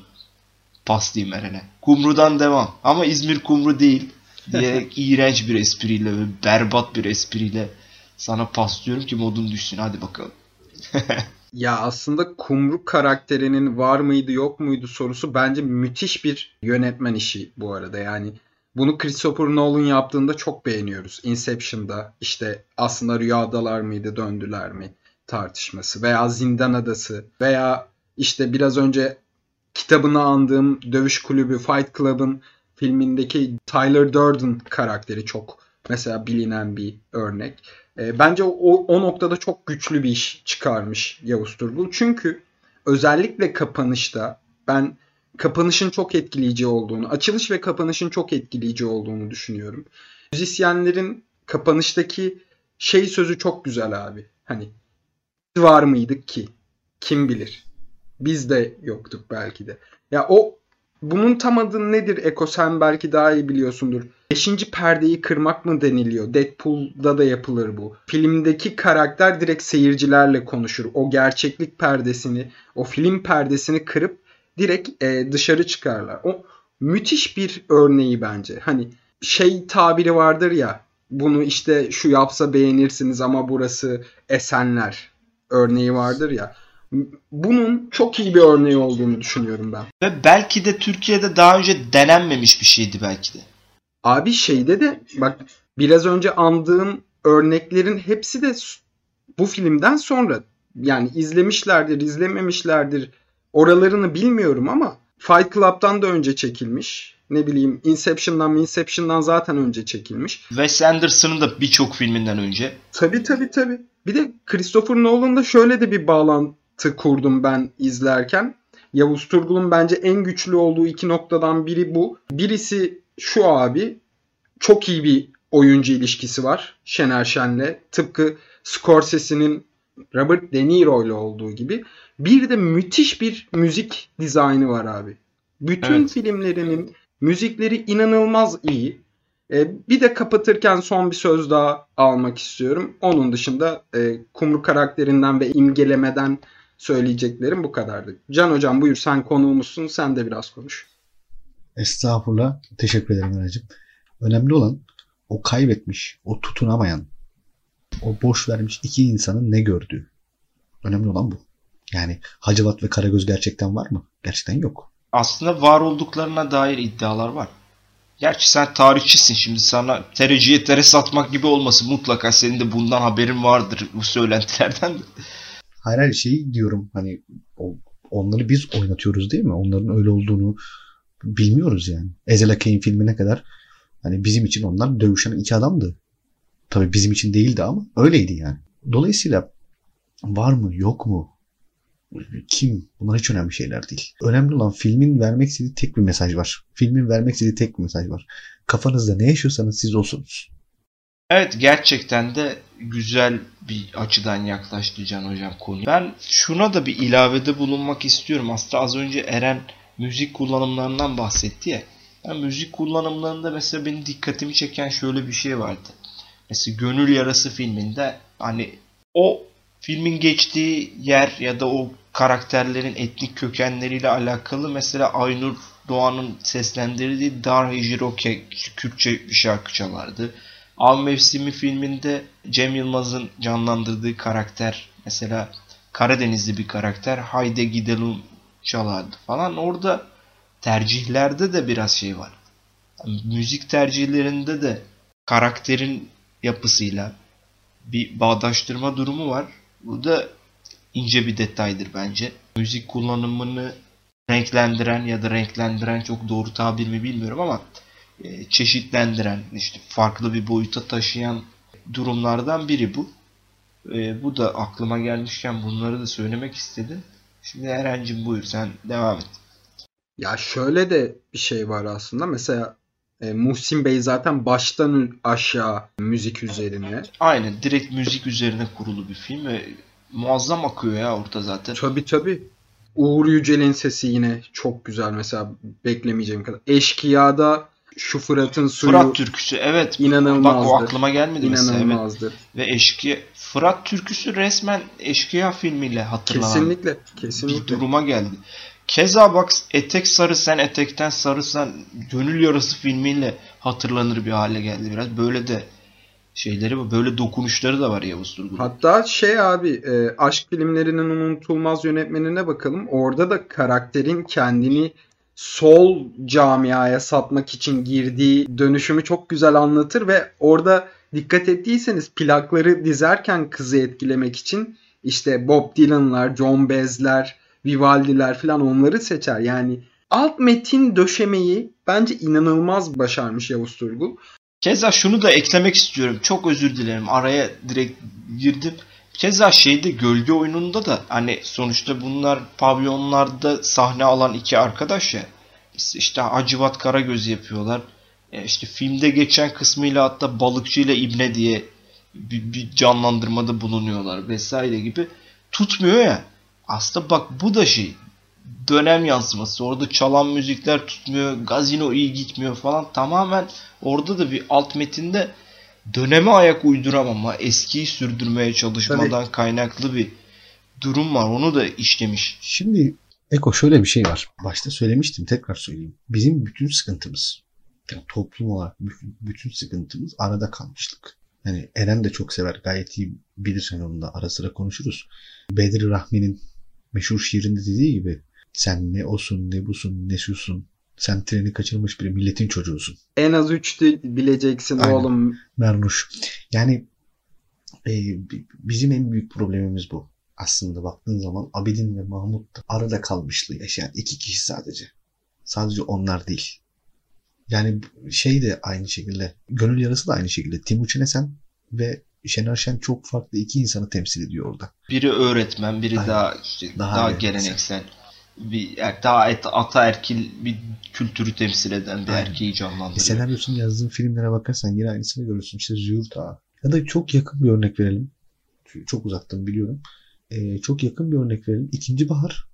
paslayayım Eren'e. Kumrudan devam. Ama İzmir kumru değil diye iğrenç bir espriyle ve berbat bir espriyle sana paslıyorum ki modun düşsün. Hadi bakalım. ya aslında Kumru karakterinin var mıydı yok muydu sorusu bence müthiş bir yönetmen işi bu arada. Yani bunu Christopher Nolan yaptığında çok beğeniyoruz. Inception'da işte aslında rüyadalar mıydı döndüler mi tartışması veya Zindan Adası veya işte biraz önce kitabını andığım Dövüş Kulübü Fight Club'ın filmindeki Tyler Durden karakteri çok mesela bilinen bir örnek. E, bence o, o noktada çok güçlü bir iş çıkarmış Yavuz Turgul. Çünkü özellikle kapanışta ben kapanışın çok etkileyici olduğunu, açılış ve kapanışın çok etkileyici olduğunu düşünüyorum. Müzisyenlerin kapanıştaki şey sözü çok güzel abi. Hani var mıydık ki? Kim bilir? Biz de yoktuk belki de. Ya o bunun tam adı nedir Eko sen belki daha iyi biliyorsundur. Beşinci perdeyi kırmak mı deniliyor? Deadpool'da da yapılır bu. Filmdeki karakter direkt seyircilerle konuşur. O gerçeklik perdesini, o film perdesini kırıp direkt e, dışarı çıkarlar. O müthiş bir örneği bence. Hani şey tabiri vardır ya bunu işte şu yapsa beğenirsiniz ama burası Esenler örneği vardır ya. Bunun çok iyi bir örneği olduğunu düşünüyorum ben. Ve belki de Türkiye'de daha önce denenmemiş bir şeydi belki de. Abi şeyde de bak biraz önce andığım örneklerin hepsi de bu filmden sonra yani izlemişlerdir, izlememişlerdir Oralarını bilmiyorum ama Fight Club'dan da önce çekilmiş. Ne bileyim Inception'dan Inception'dan zaten önce çekilmiş. Wes Anderson'ın da birçok filminden önce. Tabi tabi tabi. Bir de Christopher Nolan'da şöyle de bir bağlantı kurdum ben izlerken. Yavuz Turgul'un bence en güçlü olduğu iki noktadan biri bu. Birisi şu abi çok iyi bir oyuncu ilişkisi var Şener Şen'le. Tıpkı Scorsese'nin Robert De Niro ile olduğu gibi. Bir de müthiş bir müzik dizaynı var abi. Bütün Evet. filmlerinin müzikleri inanılmaz iyi. E, bir de kapatırken son bir söz daha almak istiyorum. Onun dışında e, Kumru karakterinden ve imgelemeden söyleyeceklerim bu kadardı. Can hocam buyur sen konuğumuzsun sen de biraz konuş. Estağfurullah. Teşekkür ederim Eracığım. Önemli olan o kaybetmiş, o tutunamayan, o boş vermiş iki insanın ne gördüğü. Önemli olan bu. Yani Hacivat ve Karagöz gerçekten var mı? Gerçekten yok. Aslında var olduklarına dair iddialar var. Gerçi sen tarihçisin şimdi sana tereciye tere satmak gibi olmasın. Mutlaka senin de bundan haberin vardır bu söylentilerden Hayır her şeyi diyorum hani onları biz oynatıyoruz değil mi? Onların öyle olduğunu bilmiyoruz yani. Ezel Akey'in filmine kadar hani bizim için onlar dövüşen iki adamdı. Tabii bizim için değildi ama öyleydi yani. Dolayısıyla var mı yok mu kim bunlar hiç önemli şeyler değil. Önemli olan filmin vermek istediği tek bir mesaj var. Filmin vermek istediği tek bir mesaj var. Kafanızda ne yaşıyorsanız siz olsunuz. Evet gerçekten de güzel bir açıdan yaklaştı Can Hocam konuya. Ben şuna da bir ilavede bulunmak istiyorum. Aslında az önce Eren müzik kullanımlarından bahsetti ya. Ben müzik kullanımlarında mesela benim dikkatimi çeken şöyle bir şey vardı. Mesela Gönül Yarası filminde hani o filmin geçtiği yer ya da o karakterlerin etnik kökenleriyle alakalı mesela Aynur Doğan'ın seslendirdiği Dar Hijiroke Kürtçe bir şarkı çalardı. Av Mevsimi filminde Cem Yılmaz'ın canlandırdığı karakter mesela Karadenizli bir karakter Hayde Gidelim çalardı falan. Orada tercihlerde de biraz şey var. Yani müzik tercihlerinde de karakterin yapısıyla bir bağdaştırma durumu var. Bu da ince bir detaydır bence. Müzik kullanımını renklendiren ya da renklendiren çok doğru tabir mi bilmiyorum ama çeşitlendiren, işte farklı bir boyuta taşıyan durumlardan biri bu. E, bu da aklıma gelmişken bunları da söylemek istedim. Şimdi Eren'cim buyur sen devam et. Ya şöyle de bir şey var aslında. Mesela e, Muhsin Bey zaten baştan aşağı müzik üzerine. Aynen direkt müzik üzerine kurulu bir film ve muazzam akıyor ya orada zaten. Tabii tabii. Uğur Yücel'in sesi yine çok güzel mesela beklemeyeceğim kadar. Eşkıya'da şu Fırat'ın suyu Fırat türküsü evet. inanılmazdır. Bak o aklıma gelmedi mesela. Evet. inanılmazdır. Ve Eşkıya Fırat türküsü resmen Eşkıya filmiyle hatırlanan Kesinlikle. bir Kesinlikle. duruma geldi. Keza bak etek sarı sen etekten sarı sen gönül yarası filmiyle hatırlanır bir hale geldi biraz. Böyle de şeyleri var. Böyle dokunuşları da var Yavuz Turgul'un. Hatta şey abi e, aşk filmlerinin unutulmaz yönetmenine bakalım. Orada da karakterin kendini sol camiaya satmak için girdiği dönüşümü çok güzel anlatır ve orada dikkat ettiyseniz plakları dizerken kızı etkilemek için işte Bob Dylan'lar, John Baez'ler, Vivaldi'ler falan onları seçer. Yani alt metin döşemeyi bence inanılmaz başarmış Yavuz Turgul. Keza şunu da eklemek istiyorum. Çok özür dilerim. Araya direkt girdim. Keza şeyde gölge oyununda da hani sonuçta bunlar pavyonlarda sahne alan iki arkadaş ya. İşte Hacivat Karagöz yapıyorlar. E işte filmde geçen kısmıyla hatta balıkçı ile İbne diye bir, bir canlandırmada bulunuyorlar vesaire gibi. Tutmuyor ya. Aslında bak bu da şey dönem yansıması. Orada çalan müzikler tutmuyor. Gazino iyi gitmiyor falan. Tamamen orada da bir alt metinde döneme ayak uyduramama, eskiyi sürdürmeye çalışmadan kaynaklı bir durum var. Onu da işlemiş. Şimdi Eko şöyle bir şey var. Başta söylemiştim tekrar söyleyeyim. Bizim bütün sıkıntımız yani toplum olarak bütün- bütün sıkıntımız arada kalmışlık. Yani Eren de çok sever. Gayet iyi bilir sen onunla. Ara sıra konuşuruz. Bedri Rahmi'nin meşhur şiirinde dediği gibi sen ne osun ne busun ne şusun. Sen treni kaçırmış bir milletin çocuğusun. En az 3 dil bileceksin Aynen. oğlum. Mernuş. Yani e, bi- bizim en büyük problemimiz bu. Aslında baktığın zaman Abidin ve Mahmut da arada kalmışlığı yaşayan iki kişi sadece. Sadece onlar değil. Yani şey de aynı şekilde, Gönül Yarası da aynı şekilde. Timuçin Esen ve Şener Şen çok farklı iki insanı temsil ediyor orada. Biri öğretmen, biri Aynen. daha işte Daha daha, geleneksel. Bir daha et, ataerkil bir kültürü temsil eden bir Aynen. erkeği E, canlandırıyor. senaryosunu yazdığın filmlere bakarsan yine aynısını görürsün. İşte Züğürt Ağa. Ya da çok yakın bir örnek verelim. Çok uzaktan biliyorum. Ee, çok yakın bir örnek verelim. İkinci Bahar.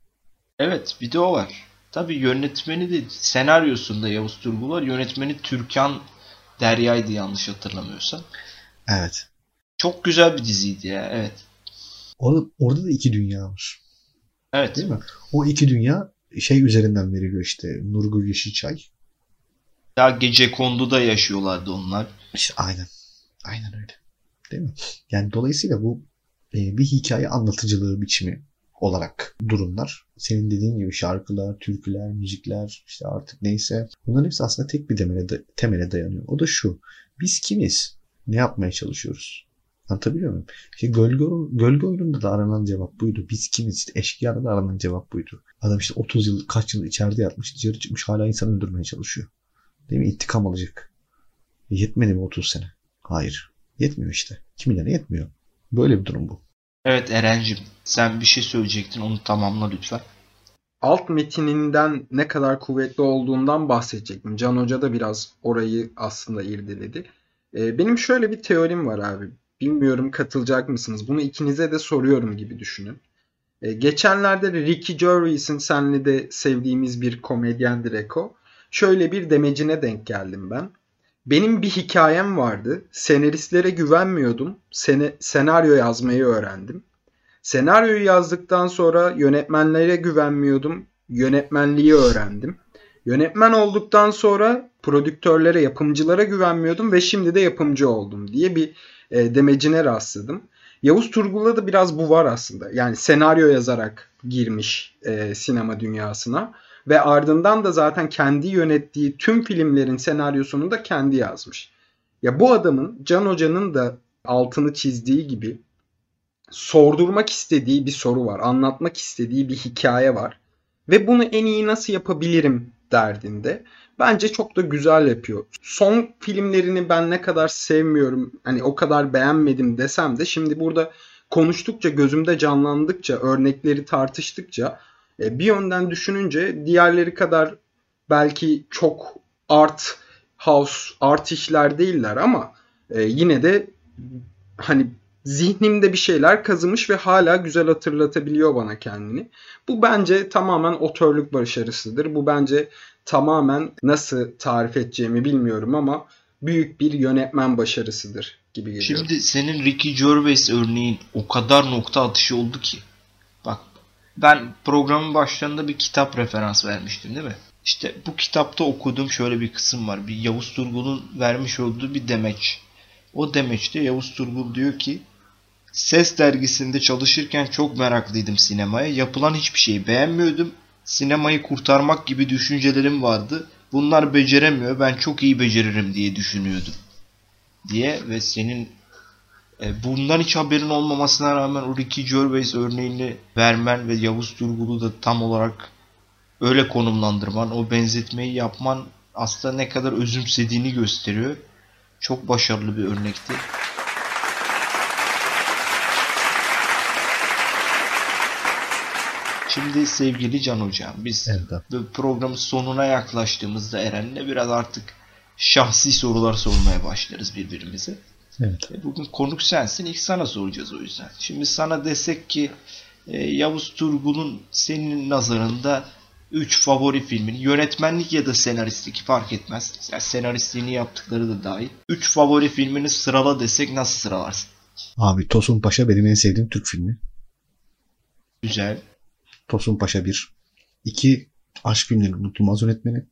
Evet bir de o var. Tabii yönetmeni de senaryosunda Yavuz Turgul var. Yönetmeni Türkan Derya'ydı yanlış hatırlamıyorsam. Evet. Çok güzel bir diziydi ya evet. Orada, orada da iki dünya var. Evet. Değil mi? O iki dünya şey üzerinden veriliyor işte. Nurgül Yeşilçay. Daha gece konduda yaşıyorlardı onlar. İşte aynen. Aynen öyle. Değil mi? Yani dolayısıyla bu e, bir hikaye anlatıcılığı biçimi olarak durumlar. Senin dediğin gibi şarkılar, türküler, müzikler işte artık neyse. Bunların hepsi aslında tek bir temele, temele dayanıyor. O da şu. Biz kimiz? Ne yapmaya çalışıyoruz? Anlatabiliyor muyum? İşte gölge, gölge oyununda da aranan cevap buydu. Biz kimiz? İşte eşkıyada da aranan cevap buydu. Adam işte 30 yıl kaç yıl içeride yatmış dışarı çıkmış hala insan öldürmeye çalışıyor. Değil mi? İntikam alacak. E, yetmedi mi 30 sene? Hayır. Yetmiyor işte. Kimilerine yetmiyor. Böyle bir durum bu. Evet Eren'cim sen bir şey söyleyecektin onu tamamla lütfen. alt metininden ne kadar kuvvetli olduğundan bahsedecektim. Can Hoca da biraz orayı aslında irdeledi. Ee, benim şöyle bir teorim var abi. Bilmiyorum katılacak mısınız? Bunu ikinize de soruyorum gibi düşünün. Ee, geçenlerde de Ricky Gervais'in senle de sevdiğimiz bir komedyendir Eko. Şöyle bir demecine denk geldim ben. Benim bir hikayem vardı. Senaristlere güvenmiyordum. Sene, senaryo yazmayı öğrendim. Senaryoyu yazdıktan sonra yönetmenlere güvenmiyordum. Yönetmenliği öğrendim. Yönetmen olduktan sonra prodüktörlere, yapımcılara güvenmiyordum ve şimdi de yapımcı oldum diye bir e, demecine rastladım. Yavuz Turgul'da da biraz bu var aslında. Yani senaryo yazarak girmiş e, sinema dünyasına ve ardından da zaten kendi yönettiği tüm filmlerin senaryosunu da kendi yazmış. Ya bu adamın Can Hoca'nın da altını çizdiği gibi sordurmak istediği bir soru var. Anlatmak istediği bir hikaye var. Ve bunu en iyi nasıl yapabilirim derdinde. Bence çok da güzel yapıyor. Son filmlerini ben ne kadar sevmiyorum, hani o kadar beğenmedim desem de şimdi burada konuştukça, gözümde canlandıkça, örnekleri tartıştıkça e, bir yönden düşününce diğerleri kadar belki çok art house, art işler değiller ama e, yine de hani zihnimde bir şeyler kazımış ve hala güzel hatırlatabiliyor bana kendini. Bu bence tamamen otörlük başarısıdır. Bu bence tamamen nasıl tarif edeceğimi bilmiyorum ama büyük bir yönetmen başarısıdır gibi geliyor. Şimdi senin Ricky Gervais örneğin o kadar nokta atışı oldu ki. Bak ben programın başlarında bir kitap referans vermiştim değil mi? İşte bu kitapta okuduğum şöyle bir kısım var. Bir Yavuz Turgul'un vermiş olduğu bir demeç. O demeçte Yavuz Turgul diyor ki Ses dergisinde çalışırken çok meraklıydım sinemaya. Yapılan hiçbir şeyi beğenmiyordum. Sinemayı kurtarmak gibi düşüncelerim vardı. Bunlar beceremiyor. Ben çok iyi beceririm diye düşünüyordum. Diye ve senin e, bundan hiç haberin olmamasına rağmen o Ricky Gervais örneğini vermen ve Yavuz Turgul'u da tam olarak öyle konumlandırman, o benzetmeyi yapman aslında ne kadar özümsediğini gösteriyor. Çok başarılı bir örnekti. Şimdi sevgili Can Hocam biz Evet programın sonuna yaklaştığımızda Eren'le biraz artık şahsi sorular sormaya başlarız birbirimize. Evet. E, Bugün konuk sensin ilk sana soracağız o yüzden. Şimdi sana desek ki e, Yavuz Turgul'un senin nazarında 3 favori filmin yönetmenlik ya da senaristlik fark etmez. Yani senaristliğini yaptıkları da dahil. 3 favori filmini sırala desek nasıl sıralarsın? Abi Tosun Paşa benim en sevdiğim Türk filmi. Güzel. Tosun Paşa 1. 2. Aşk filmlerinin unutulmaz yönetmeni.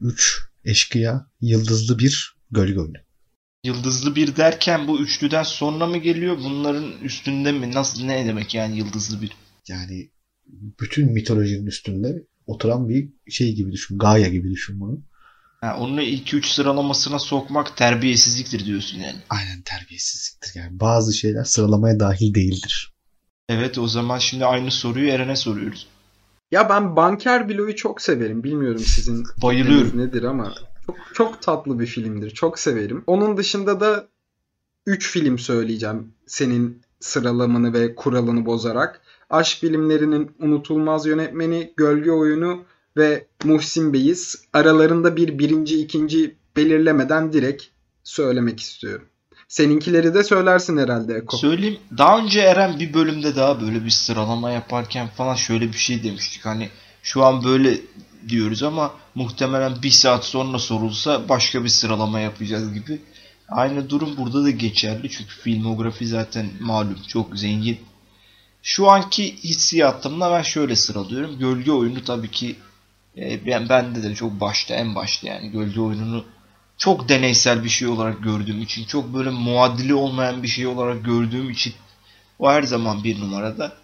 3. Eşkıya. Yıldızlı bir Gölge oyunu. Yıldızlı bir derken bu üçlüden sonra mı geliyor? Bunların üstünde mi? Nasıl ne demek yani yıldızlı bir? Yani bütün mitolojinin üstünde oturan bir şey gibi düşün. Gaia gibi düşün bunu. Ha, onu ilk üç sıralamasına sokmak terbiyesizliktir diyorsun yani. Aynen terbiyesizliktir. Yani bazı şeyler sıralamaya dahil değildir. Evet o zaman şimdi aynı soruyu Eren'e soruyoruz. Ya ben Banker Bilo'yu çok severim. Bilmiyorum sizin Bayılıyorum. nedir ama çok çok tatlı bir filmdir. Çok severim. Onun dışında da 3 film söyleyeceğim senin sıralamanı ve kuralını bozarak. aşk filmlerinin unutulmaz yönetmeni, gölge oyunu ve Muhsin Bey'iz. Aralarında bir birinci, ikinci belirlemeden direkt söylemek istiyorum. Seninkileri de söylersin herhalde Eko. Söyleyeyim. Daha önce Eren bir bölümde daha böyle bir sıralama yaparken falan şöyle bir şey demiştik. Hani şu an böyle diyoruz ama muhtemelen bir saat sonra sorulsa başka bir sıralama yapacağız gibi. Aynı durum burada da geçerli çünkü filmografi zaten malum çok zengin. Şu anki hissiyatımla ben şöyle sıralıyorum. Gölge oyunu tabii ki e, ben bende de çok başta en başta yani gölge oyununu çok deneysel bir şey olarak gördüğüm için çok böyle muadili olmayan bir şey olarak gördüğüm için o her zaman bir numarada.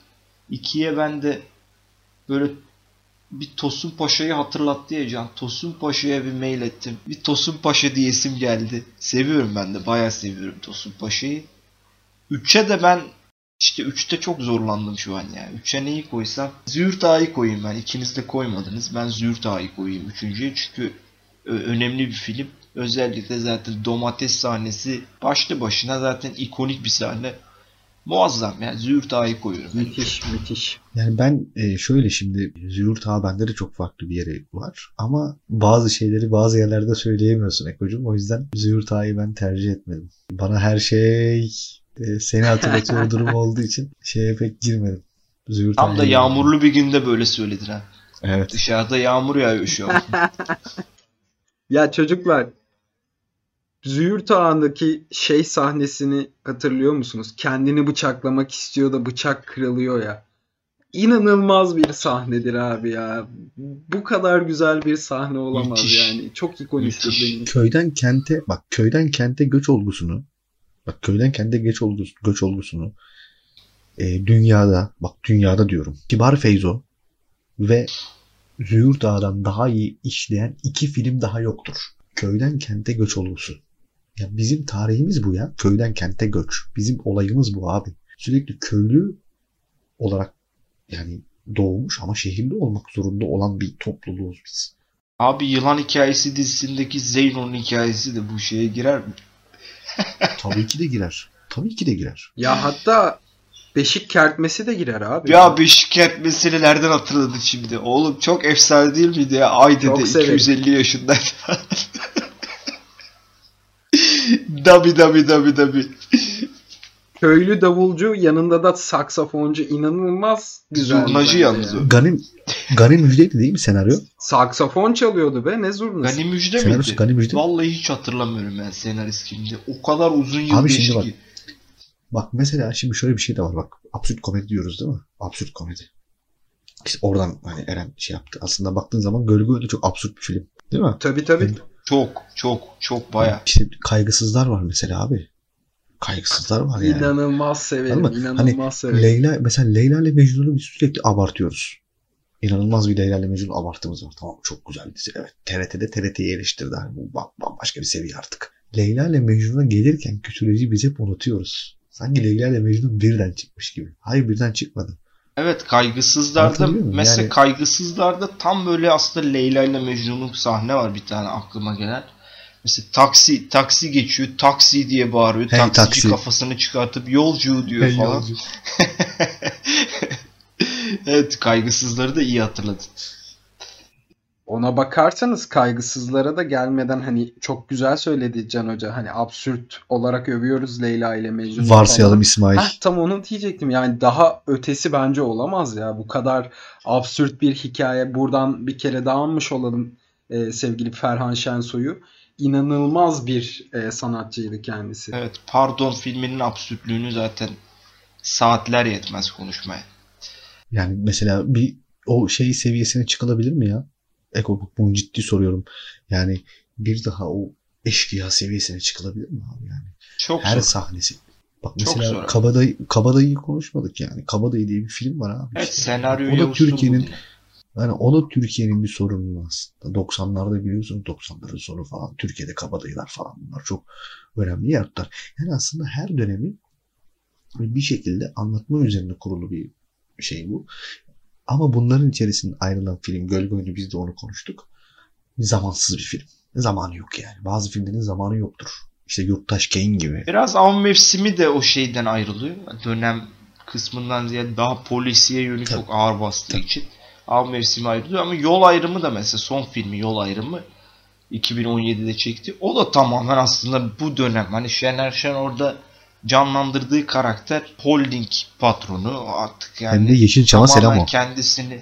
İkiye ben de böyle bir Tosun Paşa'yı hatırlattı ya Can. Tosun Paşa'ya bir mail ettim. Bir Tosun Paşa diyesim geldi. Seviyorum ben de. Bayağı seviyorum Tosun Paşa'yı. Üçe de ben işte üçte çok zorlandım şu an yani. Üçe neyi koysam? Züğürt Ağa'yı koyayım ben. İkiniz de koymadınız. Ben Züğürt Ağa'yı koyayım üçüncüye. Çünkü önemli bir film. Özellikle zaten domates sahnesi başlı başına zaten ikonik bir sahne. Muazzam yani Züğürt Ağa'yı koyuyorum. Müthiş müthiş. Yani ben e, şöyle şimdi Züğürt Ağa bende de çok farklı bir yeri var. Ama bazı şeyleri bazı yerlerde söyleyemiyorsun Eko'cum. O yüzden Züğürt Ağa'yı ben tercih etmedim. Bana her şey e, seni hatırlatıyor durum olduğu için şeye pek girmedim. Züğürt Tam da yağmurlu bir günde böyle söyledin ha. Evet. Dışarıda yağmur yağıyor şu an. ya çocuklar Züğürt Ağa'ndaki şey sahnesini hatırlıyor musunuz? Kendini bıçaklamak istiyor da bıçak kırılıyor ya. İnanılmaz bir sahnedir abi ya. Bu kadar güzel bir sahne olamaz Müthiş. yani. Çok ikoniktir benim. Köyden kente bak köyden kente göç olgusunu bak köyden kente göç olgusu, göç olgusunu e, dünyada bak dünyada diyorum. Kibar Feyzo ve Züğürt Ağa'dan daha iyi işleyen iki film daha yoktur. Köyden kente göç olgusu. Ya bizim tarihimiz bu ya. Köyden kente göç. Bizim olayımız bu abi. Sürekli köylü olarak yani doğmuş ama şehirli olmak zorunda olan bir topluluğuz biz. Abi Yılan Hikayesi dizisindeki Zeyno'nun hikayesi de bu şeye girer mi? Tabii ki de girer. Tabii ki de girer. Ya hatta Beşik kertmesi de girer abi. Ya beşik kertmesini nereden hatırladın şimdi? Oğlum çok efsane değil miydi ya? Ay dede 250 yaşındaydı. dabi dabi dabi dabi. Köylü davulcu yanında da saksafoncu inanılmaz güzel. Zurnacı yalnız o. Ganim, Ganim Müjde'ydi değil mi senaryo? Saksafon çalıyordu be ne zurnası. Ganim Müjde Senaryosu miydi? Ganim Müjde. Vallahi hiç hatırlamıyorum ben senarist kimdi. O kadar uzun yıl Abi şimdi bak, ki. Bak mesela şimdi şöyle bir şey de var bak. Absürt komedi diyoruz değil mi? Absürt komedi. İşte oradan hani Eren şey yaptı. Aslında baktığın zaman Gölge Oyunu çok absürt bir film. Değil mi? Tabii tabii. Yani, çok çok çok baya. İşte kaygısızlar var mesela abi. Kaygısızlar var yani. İnanılmaz severim. Hani inanılmaz hani severim. Leyla mesela Leyla ile Mecnun'u biz sürekli abartıyoruz. İnanılmaz bir Leyla ile Mecnun abartımız var. Tamam çok güzel dizi. Evet TRT'de TRT'yi eleştirdi. Yani bu bambaşka bir seviye artık. Leyla ile Mecnun'a gelirken süreci biz hep unutuyoruz. Sanki Leyla ile Mecnun birden çıkmış gibi. Hayır birden çıkmadı. Evet kaygısızlarda mesela yani... kaygısızlarda tam böyle aslında Leyla ile Mecnun'un sahne var bir tane aklıma gelen. Mesela taksi taksi geçiyor taksi diye bağırıyor. Hey, Taksici taksi. kafasını çıkartıp yolcu diyor hey, falan. Yolcu. evet kaygısızları da iyi hatırladın. Ona bakarsanız kaygısızlara da gelmeden hani çok güzel söyledi Can Hoca. Hani absürt olarak övüyoruz Leyla ile Mecnun. Varsayalım İsmail. Heh, tam onu diyecektim. Yani daha ötesi bence olamaz ya. Bu kadar absürt bir hikaye. Buradan bir kere daha anmış olalım e, sevgili Ferhan Şensoy'u. İnanılmaz bir e, sanatçıydı kendisi. Evet Pardon filminin absürtlüğünü zaten saatler yetmez konuşmaya. Yani mesela bir o şey seviyesine çıkılabilir mi ya? Eko bunu ciddi soruyorum. Yani bir daha o eşkıya seviyesine çıkılabilir mi abi yani? Çok Her zor. sahnesi. Bak mesela Çok zor. Kabadayı, Kabadayı'yı konuşmadık yani. Kabadayı diye bir film var abi. Evet işte. senaryo O da Türkiye'nin yani o da Türkiye'nin bir sorunu aslında. 90'larda biliyorsunuz 90'ların sonu falan. Türkiye'de kabadayılar falan bunlar çok önemli yarattılar. Yani aslında her dönemi bir şekilde anlatma üzerine kurulu bir şey bu. Ama bunların içerisinde ayrılan film Gölge Oyunu biz de onu konuştuk. Zamansız bir film. Zamanı yok yani. Bazı filmlerin zamanı yoktur. İşte Yurttaş Kane gibi. Biraz av mevsimi de o şeyden ayrılıyor. Dönem kısmından ziyade daha polisiye yönü çok ağır bastığı için av mevsimi ayrılıyor ama yol ayrımı da mesela son filmi yol ayrımı 2017'de çekti. O da tamamen aslında bu dönem. Hani Şener Şen orada canlandırdığı karakter holding patronu artık yani Hem de Yeşilçam'a selam o. kendisini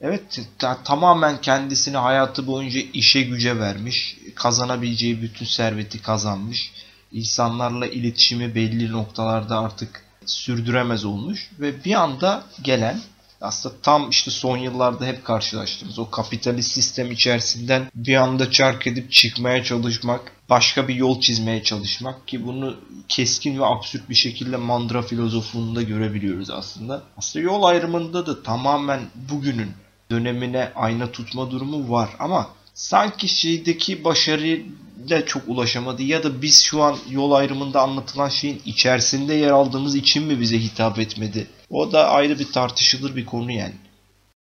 evet ta- tamamen kendisini hayatı boyunca işe güce vermiş. Kazanabileceği bütün serveti kazanmış. İnsanlarla iletişimi belli noktalarda artık sürdüremez olmuş ve bir anda gelen aslında tam işte son yıllarda hep karşılaştığımız o kapitalist sistem içerisinden bir anda çark edip çıkmaya çalışmak, başka bir yol çizmeye çalışmak ki bunu keskin ve absürt bir şekilde Mandra filozofluğunda görebiliyoruz aslında. Aslında yol ayrımında da tamamen bugünün dönemine ayna tutma durumu var ama sanki şeydeki başarıyla çok ulaşamadı ya da biz şu an yol ayrımında anlatılan şeyin içerisinde yer aldığımız için mi bize hitap etmedi? O da ayrı bir tartışılır bir konu yani.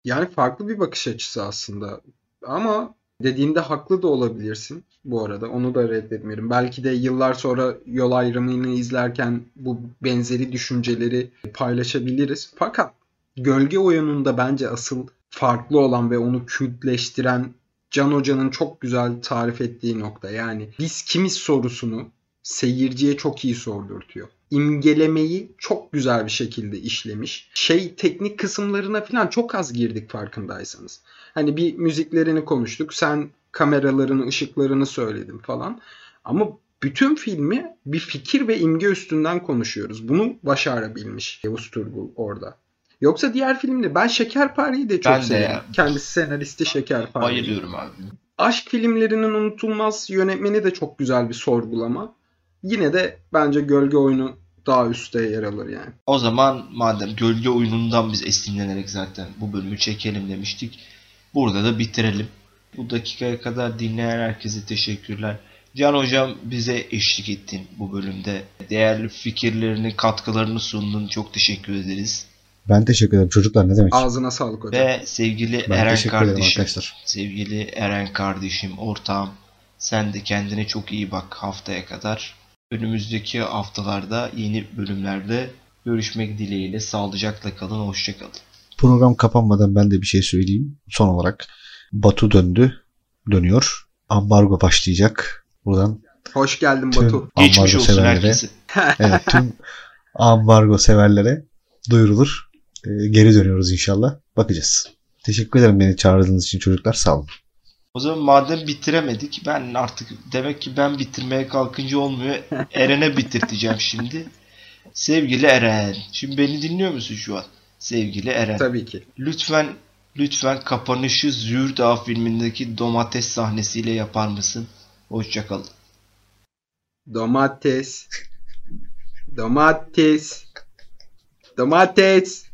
Yani farklı bir bakış açısı aslında. Ama dediğinde haklı da olabilirsin bu arada. Onu da reddetmiyorum. Belki de yıllar sonra yol ayrımını izlerken bu benzeri düşünceleri paylaşabiliriz. Fakat gölge oyununda bence asıl farklı olan ve onu kültleştiren Can Hoca'nın çok güzel tarif ettiği nokta. Yani biz kimiz sorusunu seyirciye çok iyi sordurtuyor. İmgelemeyi çok güzel bir şekilde işlemiş. Şey teknik kısımlarına falan çok az girdik farkındaysanız. Hani bir müziklerini konuştuk. Sen kameralarını, ışıklarını söyledin falan. Ama bütün filmi bir fikir ve imge üstünden konuşuyoruz. Bunu başarabilmiş Yavuz Turgul orada. Yoksa diğer filmde ben Şekerpare'yi de çok Ben de ya. Kendisi senaristi Şekerpare. Bayılıyorum abi. Aşk filmlerinin unutulmaz yönetmeni de çok güzel bir sorgulama. Yine de bence gölge oyunu daha üstte yer alır yani. O zaman madem gölge oyunundan biz esinlenerek zaten bu bölümü çekelim demiştik. Burada da bitirelim. Bu dakikaya kadar dinleyen herkese teşekkürler. Can hocam bize eşlik ettin bu bölümde. Değerli fikirlerini, katkılarını sundun. Çok teşekkür ederiz. Ben teşekkür ederim. Çocuklar ne demek? Ağzına sağlık hocam. Ve sevgili Ben Eren kardeşim, arkadaşlar. sevgili Eren kardeşim, ortağım, sen de kendine çok iyi bak haftaya kadar. Önümüzdeki haftalarda yeni bölümlerde görüşmek dileğiyle sağlıcakla kalın, hoşçakalın. Program kapanmadan ben de bir şey söyleyeyim. Son olarak Batu döndü. Dönüyor. Ambargo başlayacak. Buradan Hoş geldin Tüm- Batu. Geçmiş Ambargo olsun severlere. herkese. evet, tüm ambargo severlere duyurulur. Ee, geri dönüyoruz inşallah. Bakacağız. Teşekkür ederim beni çağırdığınız için çocuklar. Sağ olun. O zaman madem bitiremedik ben artık demek ki ben bitirmeye kalkınca olmuyor. Eren'e bitirteceğim şimdi. Sevgili Eren. Şimdi beni dinliyor musun şu an? Sevgili Eren. Tabii ki. Lütfen lütfen kapanışı Züğürdağ filmindeki domates sahnesiyle yapar mısın? Hoşçakalın. Domates. Domates. Domates.